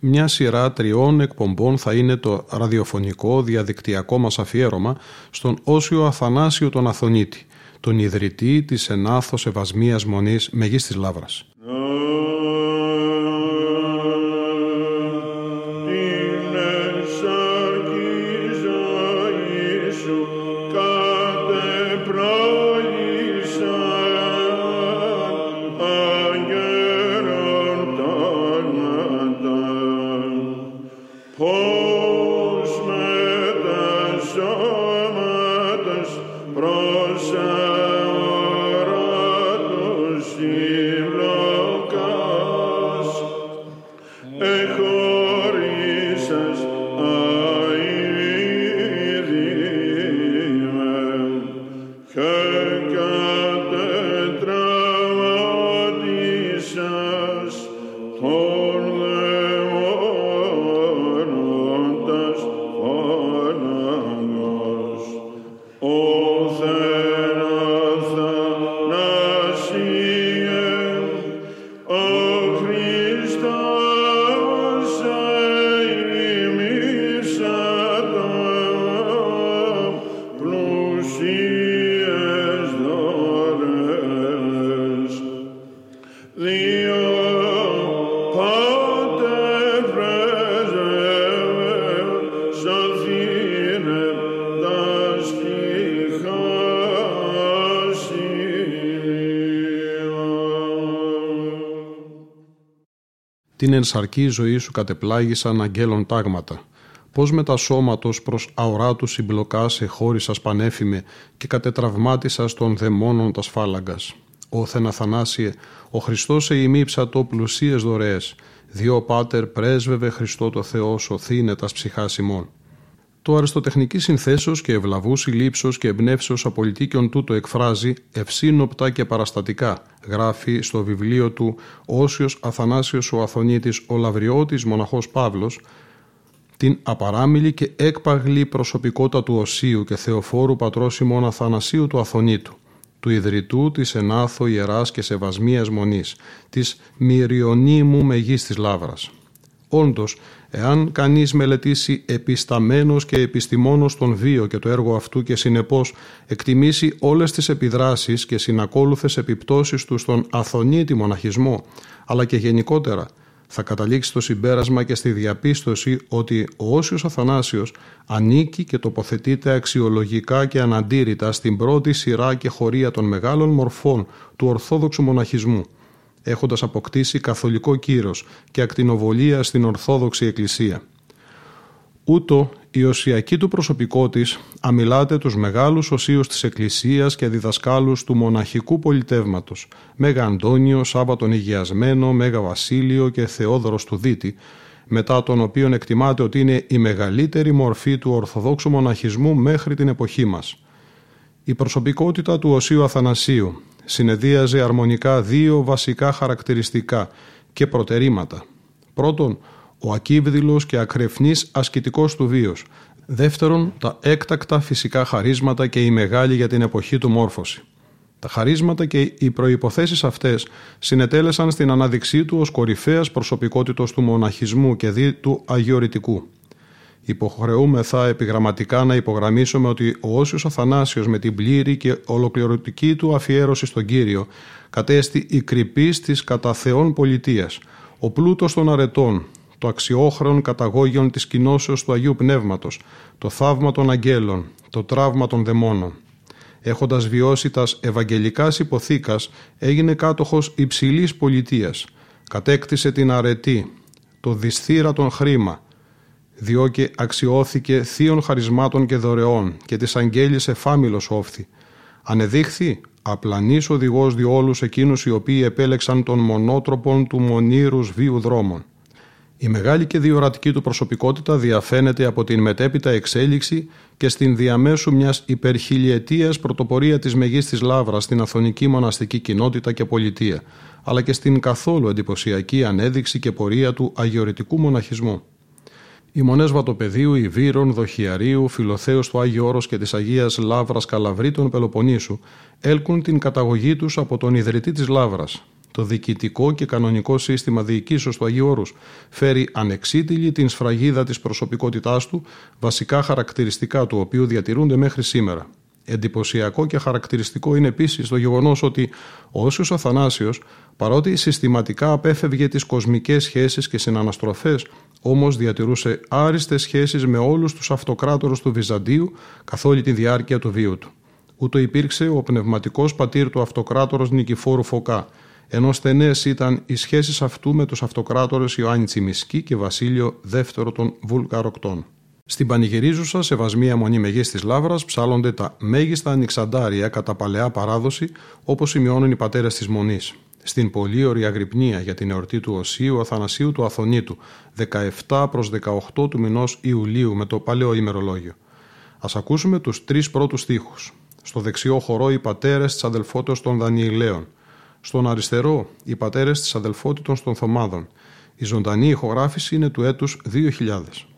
μια σειρά τριών εκπομπών θα είναι το ραδιοφωνικό διαδικτυακό μας αφιέρωμα στον Όσιο Αθανάσιο τον Αθωνίτη, τον ιδρυτή της ενάθος Ευασμίας Μονής Μεγίστης Λάβρας. Thank. Την ενσαρκή ζωή σου κατεπλάγησαν αγγέλων τάγματα. Πώς με τα σώματος προς αοράτου συμπλοκά σε χώρισα πανέφημε και κατετραυμάτισα των δαιμόνων τας σφάλαγκας. Όθεν Αθανάσιε, ο Χριστός σε ημίψατο πλουσίες δωρεές, διό πάτερ πρέσβευε Χριστό το Θεό σωθήνε τας ψυχάς ημών το αριστοτεχνικής συνθέσεως και ευλαβούς συλλήψεω και εμπνεύσεως απολυτίκιον τούτο εκφράζει ευσύνοπτα και παραστατικά, γράφει στο βιβλίο του Όσιος Αθανάσιος ο Αθωνίτης ο Λαβριώτης Μοναχός Παύλος, την απαράμιλη και έκπαγλη προσωπικότητα του Οσίου και Θεοφόρου πατρός ημών Αθανασίου του Αθωνίτου, του ιδρυτού της Ενάθο Ιεράς και Σεβασμίας Μονής, της Μυριονίμου Μεγίστης Λάβρας. Όντως, Εάν κανείς μελετήσει επισταμένος και επιστημόνος τον βίο και το έργο αυτού και συνεπώς εκτιμήσει όλες τις επιδράσεις και συνακόλουθες επιπτώσεις του στον αθωνίτη μοναχισμό, αλλά και γενικότερα, θα καταλήξει στο συμπέρασμα και στη διαπίστωση ότι ο Όσιος Αθανάσιος ανήκει και τοποθετείται αξιολογικά και αναντήρητα στην πρώτη σειρά και χωρία των μεγάλων μορφών του Ορθόδοξου μοναχισμού – έχοντας αποκτήσει καθολικό κύρος και ακτινοβολία στην Ορθόδοξη Εκκλησία. Ούτω η οσιακή του προσωπικό της αμιλάται τους μεγάλους οσίους της Εκκλησίας και διδασκάλους του μοναχικού πολιτεύματος, Μέγα Αντώνιο, Σάββατον Υγειασμένο, Μέγα Βασίλειο και Θεόδωρος του Δίτη, μετά τον οποίον εκτιμάται ότι είναι η μεγαλύτερη μορφή του Ορθοδόξου μοναχισμού μέχρι την εποχή μας. Η προσωπικότητα του Οσίου Αθανασίου, συνεδίαζε αρμονικά δύο βασικά χαρακτηριστικά και προτερήματα. Πρώτον, ο ακύβδηλος και ακρεφνής ασκητικός του βίος. Δεύτερον, τα έκτακτα φυσικά χαρίσματα και η μεγάλη για την εποχή του μόρφωση. Τα χαρίσματα και οι προϋποθέσεις αυτές συνετέλεσαν στην ανάδειξή του ως κορυφαίας προσωπικότητος του μοναχισμού και δι του αγιορητικού. Υποχρεούμεθα επιγραμματικά να υπογραμμίσουμε ότι ο Όσιος Αθανάσιος με την πλήρη και ολοκληρωτική του αφιέρωση στον Κύριο κατέστη η κρυπή της κατά Θεόν πολιτείας, ο πλούτος των αρετών, το αξιόχρον καταγόγιον της κοινώσεως του Αγίου Πνεύματος, το θαύμα των αγγέλων, το τραύμα των δαιμόνων. Έχοντας βιώσει τας ευαγγελικάς υποθήκας, έγινε κάτοχος υψηλής πολιτείας. Κατέκτησε την αρετή, το δυσθύρα των χρήμα, διότι αξιώθηκε θείων χαρισμάτων και δωρεών και της αγγέλης εφάμιλος όφθη. Ανεδείχθη απλανής οδηγός διόλους εκείνους οι οποίοι επέλεξαν τον μονότροπον του μονήρους βίου δρόμων. Η μεγάλη και διορατική του προσωπικότητα διαφαίνεται από την μετέπειτα εξέλιξη και στην διαμέσου μιας υπερχιλιετίας πρωτοπορία της Μεγίστης Λάβρας στην Αθωνική μοναστική κοινότητα και πολιτεία, αλλά και στην καθόλου εντυπωσιακή ανέδειξη και πορεία του αγιορητικού μοναχισμού. Οι μονέ Βατοπεδίου, Ιβύρων, Δοχιαρίου, Φιλοθέου του Άγιο Όρος και της Αγίας Λάβρα Καλαβρίτων Πελοποννήσου έλκουν την καταγωγή τους από τον ιδρυτή της Λάβρα. Το διοικητικό και κανονικό σύστημα διοικήσεως του Αγίου Όρους φέρει ανεξίτηλη την σφραγίδα της προσωπικότητάς του, βασικά χαρακτηριστικά του οποίου διατηρούνται μέχρι σήμερα. Εντυπωσιακό και χαρακτηριστικό είναι επίσης το γεγονός ότι ο Όσιος Αθανάσιος, παρότι συστηματικά απέφευγε τις κοσμικές σχέσεις και συναναστροφές, όμως διατηρούσε άριστες σχέσεις με όλους τους αυτοκράτορους του Βυζαντίου καθ' όλη τη διάρκεια του βίου του. Ούτω υπήρξε ο πνευματικός πατήρ του αυτοκράτορος Νικηφόρου Φωκά, ενώ στενές ήταν οι σχέσεις αυτού με τους αυτοκράτορες Ιωάννη Τσιμισκή και Βασίλειο δεύτερο των Βουλγαροκτών. Στην πανηγυρίζουσα σεβασμία μονή μεγή τη Λάβρα ψάλλονται τα μέγιστα ανοιξαντάρια κατά παλαιά παράδοση, όπως σημειώνουν οι πατέρες της Μονής. Στην πολύ ωραία γρυπνία για την εορτή του Οσίου Αθανασίου του Αθωνίτου, 17 προς 18 του μηνός Ιουλίου με το παλαιό ημερολόγιο. Α ακούσουμε τους τρεις πρώτους στίχους. Στο δεξιό χορό οι πατέρες της αδελφότητας των Δανιηλαίων. Στον αριστερό οι πατέρες της αδελφότητας των Θωμάδων. Η ζωντανή ηχογράφηση είναι του έτους 2000.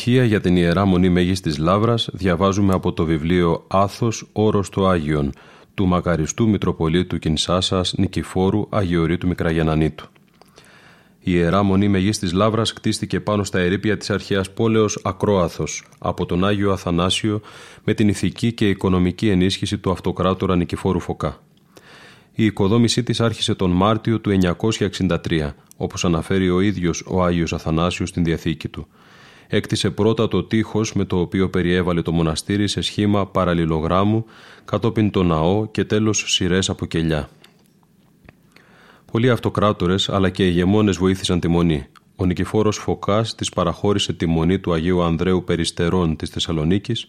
Στοιχεία για την Ιερά Μονή Μέγης της Λάβρας διαβάζουμε από το βιβλίο «Άθος όρος το Άγιον» του μακαριστού Μητροπολίτου Κινσάσας Νικηφόρου Αγιορείτου Μικραγενανίτου. Η Ιερά Μονή Μεγής της Λάβρας κτίστηκε πάνω στα ερήπια της αρχαίας πόλεως Ακρόαθος από τον Άγιο Αθανάσιο με την ηθική και οικονομική ενίσχυση του αυτοκράτορα Νικηφόρου Φωκά. Η οικοδόμησή της άρχισε τον Μάρτιο του 963, όπως αναφέρει ο ίδιος ο Άγιος Αθανάσιος στην Διαθήκη του. Έκτισε πρώτα το τείχος με το οποίο περιέβαλε το μοναστήρι σε σχήμα παραλληλογράμμου, κατόπιν το ναό και τέλος σειρές από κελιά. Πολλοί αυτοκράτορες αλλά και ηγεμόνες βοήθησαν τη μονή. Ο Νικηφόρος Φωκάς της παραχώρησε τη μονή του Αγίου Ανδρέου Περιστερών της Θεσσαλονίκης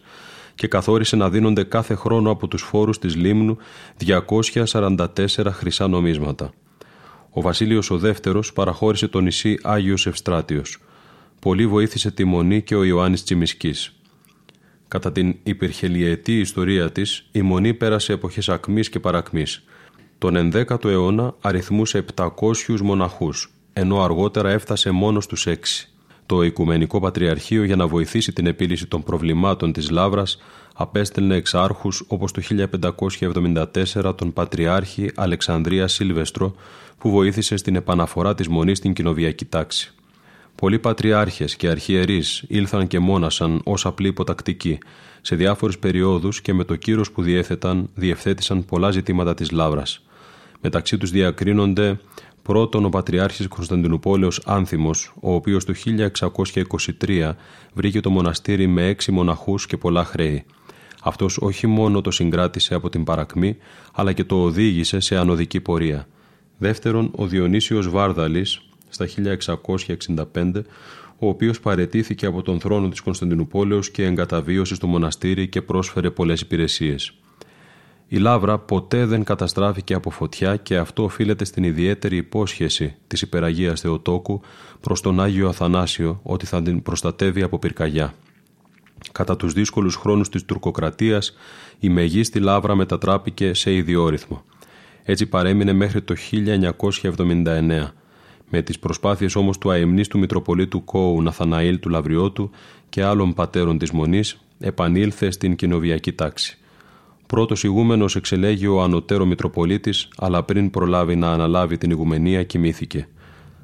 και καθόρισε να δίνονται κάθε χρόνο από τους φόρους της Λίμνου 244 χρυσά νομίσματα. Ο Βασίλειος ο Δεύτερος παραχώρησε το νησί Άγιος Ευστράτιος. Πολύ βοήθησε τη Μονή και ο Ιωάννης Τσιμισκής. Κατά την υπερχελιετή ιστορία της, η Μονή πέρασε εποχές ακμής και παρακμής. Τον 11ο αιώνα αριθμούσε 700 μοναχούς, ενώ αργότερα έφτασε μόνο στους 6. Το Οικουμενικό Πατριαρχείο για να βοηθήσει την επίλυση των προβλημάτων της Λάβρας απέστελνε εξάρχους όπως το 1574 τον Πατριάρχη Αλεξανδρία Σίλβεστρο που βοήθησε στην επαναφορά της Μονής στην κοινοβιακή τάξη. Πολλοί πατριάρχες και αρχιερείς ήλθαν και μόνασαν ως απλοί υποτακτικοί. Σε διάφορες περιόδους και με το κύρος που διέθεταν διευθέτησαν πολλά ζητήματα της Λάβρας. Μεταξύ τους διακρίνονται πρώτον ο Πατριάρχης Κωνσταντινούπολεως Άνθιμος, ο οποίος το 1623 βρήκε το μοναστήρι με έξι μοναχούς και πολλά χρέη. Αυτός όχι μόνο το συγκράτησε από την παρακμή, αλλά και το οδήγησε σε ανωδική πορεία. Δεύτερον, ο Διονύσιος Βάρδαλης, στα 1665, ο οποίος παρετήθηκε από τον θρόνο της Κωνσταντινούπολεως και εγκαταβίωσε στο μοναστήρι και πρόσφερε πολλές υπηρεσίες. Η λάβρα ποτέ δεν καταστράφηκε από φωτιά και αυτό οφείλεται στην ιδιαίτερη υπόσχεση της υπεραγίας Θεοτόκου προς τον Άγιο Αθανάσιο ότι θα την προστατεύει από πυρκαγιά. Κατά τους δύσκολους χρόνους της τουρκοκρατίας η μεγίστη λάβρα μετατράπηκε σε ιδιόρυθμο. Έτσι παρέμεινε μέχρι το 1979. Με τις προσπάθειες όμως του αεμνής Μητροπολίτου Κόου Ναθαναήλ του Λαβριώτου και άλλων πατέρων της Μονής επανήλθε στην κοινοβιακή τάξη. Πρώτος ηγούμενος εξελέγει ο ανωτέρω Μητροπολίτης, αλλά πριν προλάβει να αναλάβει την ηγουμενία, κοιμήθηκε.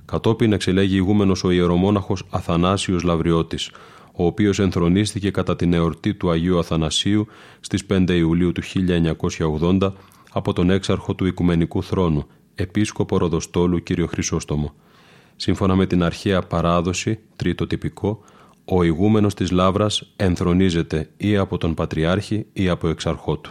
Κατόπιν εξελέγει ηγούμενος ο ιερομόναχος Αθανάσιος Λαβριώτης, ο οποίος ενθρονίστηκε κατά την εορτή του Αγίου Αθανασίου στις 5 Ιουλίου του 1980 από τον έξαρχο του Οικουμενικού Θρόνου, επίσκοπο Ροδοστόλου κ. Χρυσόστομο. Σύμφωνα με την αρχαία παράδοση, τρίτο τυπικό, ο ηγούμενος της Λάβρας ενθρονίζεται ή από τον Πατριάρχη ή από εξαρχό του.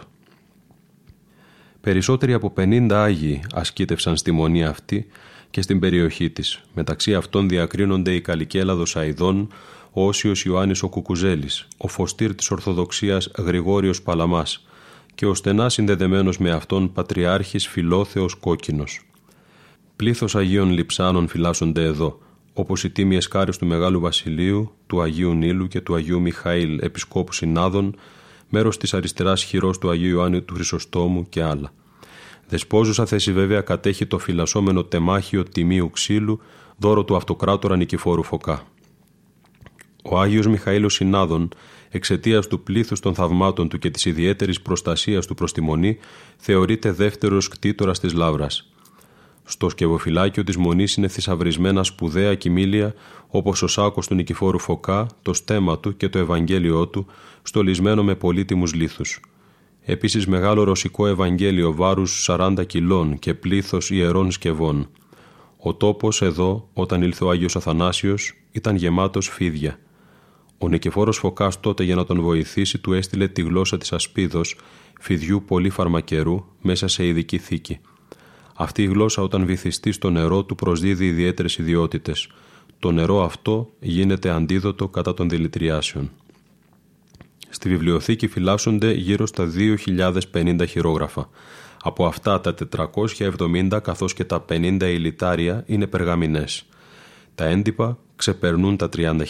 Περισσότεροι από 50 Άγιοι ασκήτευσαν στη μονή αυτή και στην περιοχή της. Μεταξύ αυτών διακρίνονται η Καλικέλαδος Αιδών, ο Όσιος Ιωάννης ο Κουκουζέλης, ο Φωστήρ της Ορθοδοξίας Γρηγόριος Παλαμάς και ο στενάς συνδεδεμένος με αυτόν Πατριάρχης Φιλόθεος Κόκκινος. Πλήθος Αγίων Λιψάνων φυλάσσονται εδώ, όπως οι τίμιες κάρες του Μεγάλου Βασιλείου, του Αγίου Νίλου και του Αγίου Μιχαήλ Επισκόπου Συνάδων, μέρος της αριστεράς χειρός του Αγίου Ιωάννη του Χρυσοστόμου και άλλα. Δεσπόζουσα θέση βέβαια κατέχει το φυλασσόμενο τεμάχιο τιμίου ξύλου, δώρο του αυτοκράτορα Νικηφόρου Φωκά. Ο Άγιος Μιχαήλος Συνάδων, εξαιτίας του πλήθους των θαυμάτων του και της ιδιαίτερης προστασίας του προς τη Μονή, θεωρείται δεύτερος κτήτορας της Λάβρας. Στο σκευοφυλάκιο της Μονής είναι θησαυρισμένα σπουδαία κοιμήλια όπως ο σάκος του Νικηφόρου Φωκά, το στέμα του και το Ευαγγέλιό του, στολισμένο με πολύτιμους λίθους. Επίσης μεγάλο ρωσικό Ευαγγέλιο βάρους 40 κιλών και πλήθος ιερών σκευών. Ο τόπος εδώ, όταν ήλθε ο Άγιος Αθανάσιος, ήταν γεμάτος φίδια. Ο Νικηφόρος Φωκάς τότε για να τον βοηθήσει του έστειλε τη γλώσσα της ασπίδος, φιδιού πολύ φαρμακερού, μέσα σε ειδική θήκη. Αυτή η γλώσσα όταν βυθιστεί στο νερό του προσδίδει ιδιαίτερες ιδιότητες. Το νερό αυτό γίνεται αντίδοτο κατά των δηλητηριάσεων. Στη βιβλιοθήκη φυλάσσονται γύρω στα 2.050 χειρόγραφα. Από αυτά τα 470 καθώς και τα 50 ηλιτάρια είναι περγαμινές. Τα έντυπα ξεπερνούν τα 30.000.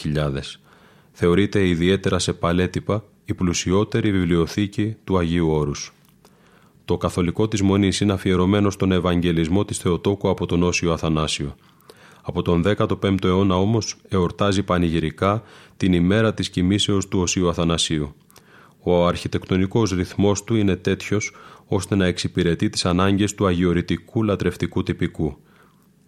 Θεωρείται ιδιαίτερα σε παλέτυπα η πλουσιότερη βιβλιοθήκη του Αγίου Όρους. Το καθολικό της Μονής είναι αφιερωμένο στον Ευαγγελισμό της Θεοτόκου από τον Όσιο Αθανάσιο. Από τον 15ο αιώνα όμως εορτάζει πανηγυρικά την ημέρα της κοιμήσεως του Οσίου Αθανασίου. Ο αρχιτεκτονικός ρυθμός του είναι τέτοιος ώστε να εξυπηρετεί τις ανάγκες του αγιορητικού λατρευτικού τυπικού.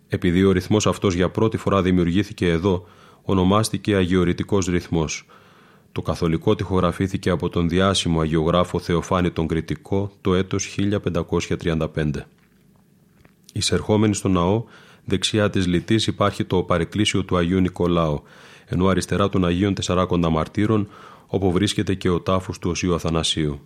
Επειδή ο ρυθμός αυτός για πρώτη φορά δημιουργήθηκε εδώ, ονομάστηκε αγιορητικός ρυθμός. Το καθολικό τυχογραφήθηκε από τον διάσημο αγιογράφο Θεοφάνη τον Κρητικό το έτος 1535. Εισερχόμενοι στο ναό, δεξιά της λιτής υπάρχει το παρεκκλήσιο του Αγίου Νικολάου, ενώ αριστερά των Αγίων Τεσσαράκοντα Μαρτύρων, όπου βρίσκεται και ο τάφος του Οσίου Αθανασίου.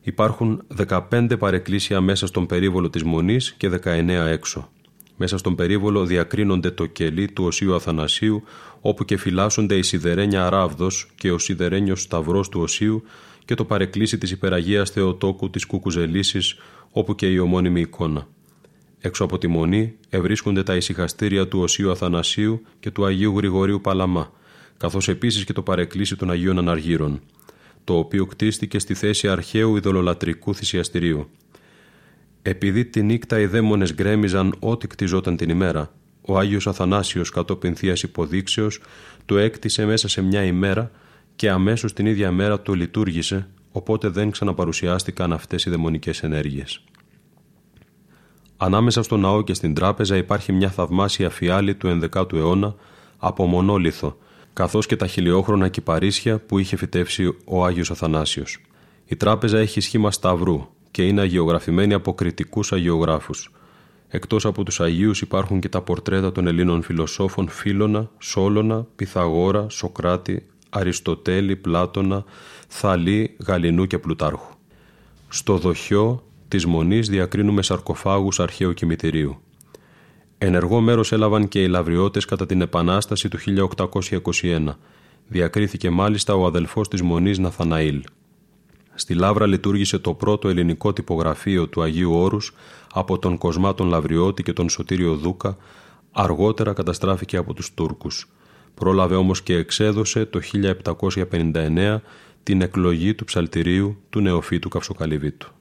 Υπάρχουν 15 παρεκκλήσια μέσα στον περίβολο της Μονής και 19 έξω. Μέσα στον περίβολο διακρίνονται το κελί του Οσίου Αθανασίου, όπου και φυλάσσονται η σιδερένια Ράβδος και ο σιδερένιος σταυρός του Οσίου και το παρεκκλήσι της υπεραγίας Θεοτόκου της Κουκουζελίσης, όπου και η ομώνυμη εικόνα. Έξω από τη Μονή ευρίσκονται τα ησυχαστήρια του Οσίου Αθανασίου και του Αγίου Γρηγορίου Παλαμά, καθώς επίσης και το παρεκκλήσι των Αγίων Αναργύρων, το οποίο κτίστηκε στη θέση αρχαίου ειδωλολατρικού θυσιαστηρίου. Επειδή τη νύχτα οι δαίμονες γκρέμιζαν ό,τι κτιζόταν την ημέρα, ο Άγιος Αθανάσιος κατόπιν θείας υποδείξεως το έκτισε μέσα σε μια ημέρα και αμέσως την ίδια μέρα το λειτουργήσε, οπότε δεν ξαναπαρουσιάστηκαν αυτές οι δαιμονικές ενέργειες. Ανάμεσα στο ναό και στην τράπεζα υπάρχει μια θαυμάσια φιάλη του 11ου αιώνα από μονόλιθο, καθώς και τα χιλιόχρονα κυπαρίσια που είχε φυτέψει ο Άγιος Αθανάσιος. Η τράπεζα έχει σχήμα σταυρού και είναι αγιογραφημένη από κριτικούς αγιογράφους. Εκτός από τους Αγίους υπάρχουν και τα πορτρέτα των Ελλήνων φιλοσόφων Φίλωνα, Σόλωνα, Πυθαγόρα, Σοκράτη, Αριστοτέλη, Πλάτωνα, Θαλή, Γαλινού και Πλουτάρχου. Στο δοχιό της Μονής διακρίνουμε σαρκοφάγους αρχαίου κημητηρίου. Ενεργό μέρος έλαβαν και οι λαβριώτες κατά την Επανάσταση του 1821. Διακρίθηκε μάλιστα ο αδελφός της Μονής Ναθαναήλ. Στη Λάβρα λειτουργήσε το πρώτο ελληνικό τυπογραφείο του Αγίου Όρους από τον Κοσμάτων Λαβριώτη και τον Σωτήριο Δούκα, αργότερα καταστράφηκε από τους Τούρκους. Πρόλαβε όμως και εξέδωσε το 1759 την εκλογή του ψαλτηρίου του νεοφύτου Καυσοκαλυβίτου.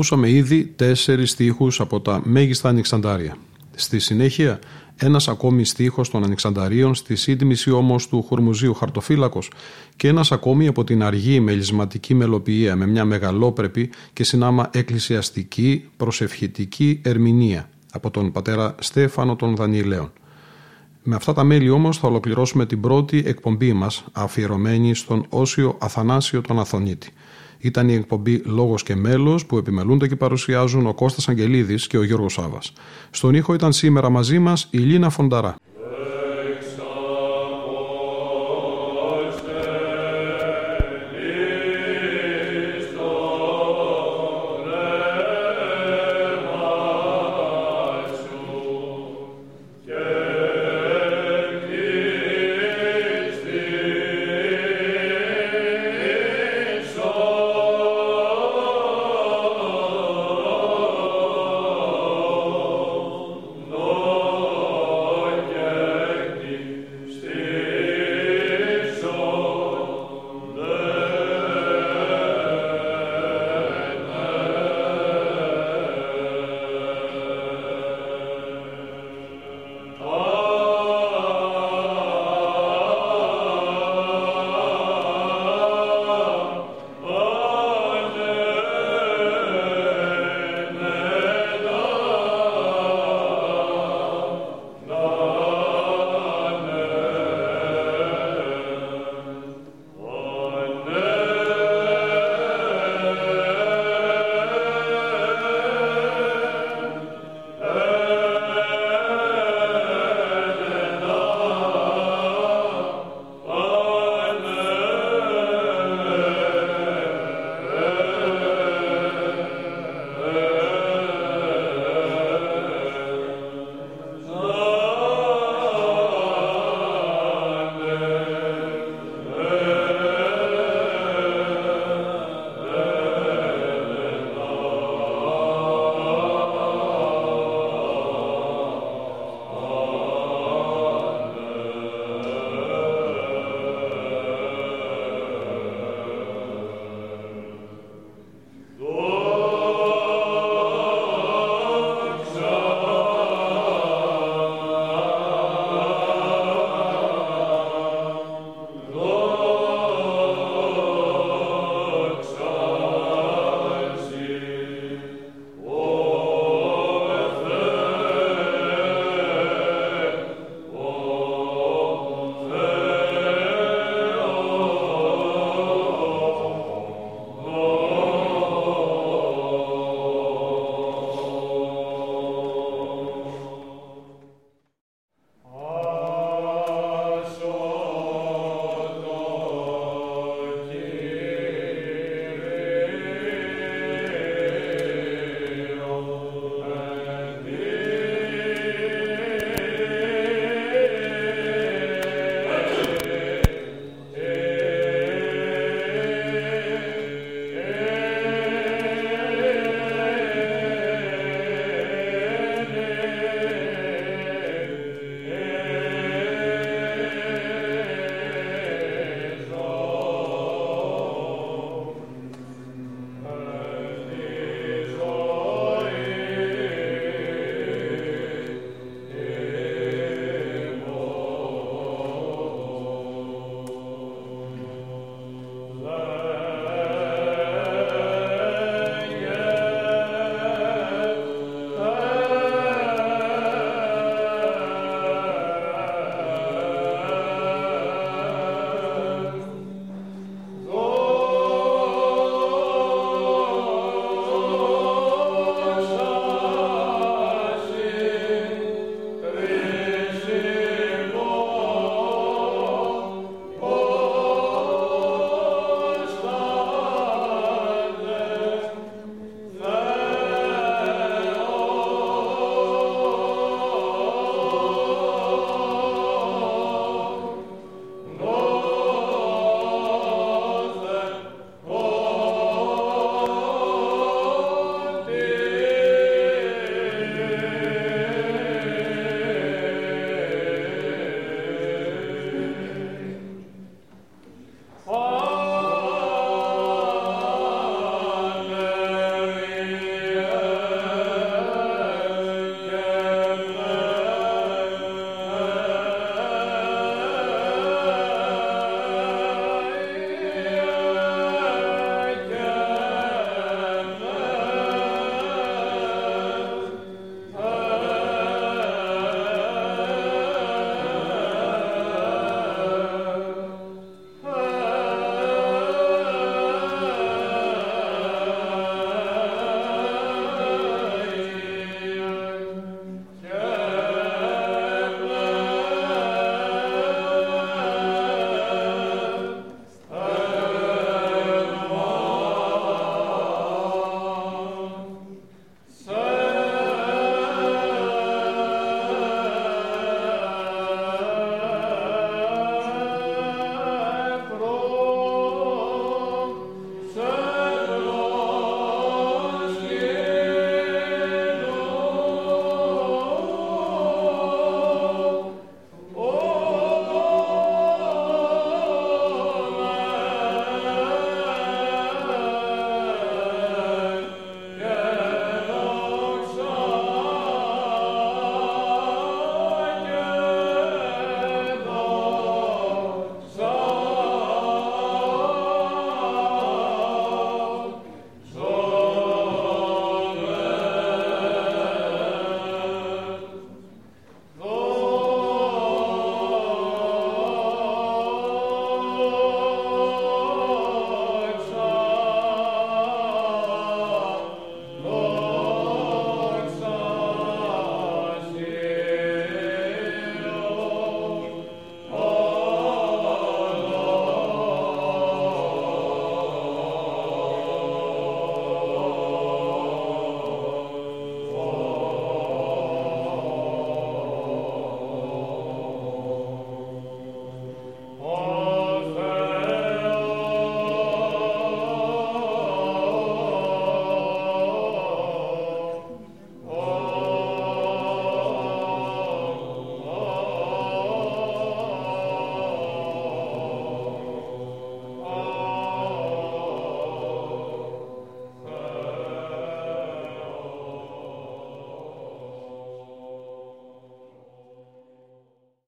Ακούσαμε ήδη τέσσερις στίχους από τα μέγιστα Ανοιξαντάρια. Στη συνέχεια, ένας ακόμη στίχος των Ανοιξανταρίων στη σύντμηση όμως του Χουρμουζίου Χαρτοφύλακος και ένας ακόμη από την αργή μελισματική μελοποιία με μια μεγαλόπρεπη και συνάμα εκκλησιαστική προσευχητική ερμηνεία από τον πατέρα Στέφανο των Δανιηλαίων. Με αυτά τα μέλη όμως θα ολοκληρώσουμε την πρώτη εκπομπή μας αφιερωμένη στον Όσιο Αθανάσιο τον Αθωνίτη. Ήταν η εκπομπή Λόγος και Μέλος που επιμελούνται και παρουσιάζουν ο Κώστας Αγγελίδης και ο Γιώργος Σάβας. Στον ήχο ήταν σήμερα μαζί μας η Λίνα Φονταρά.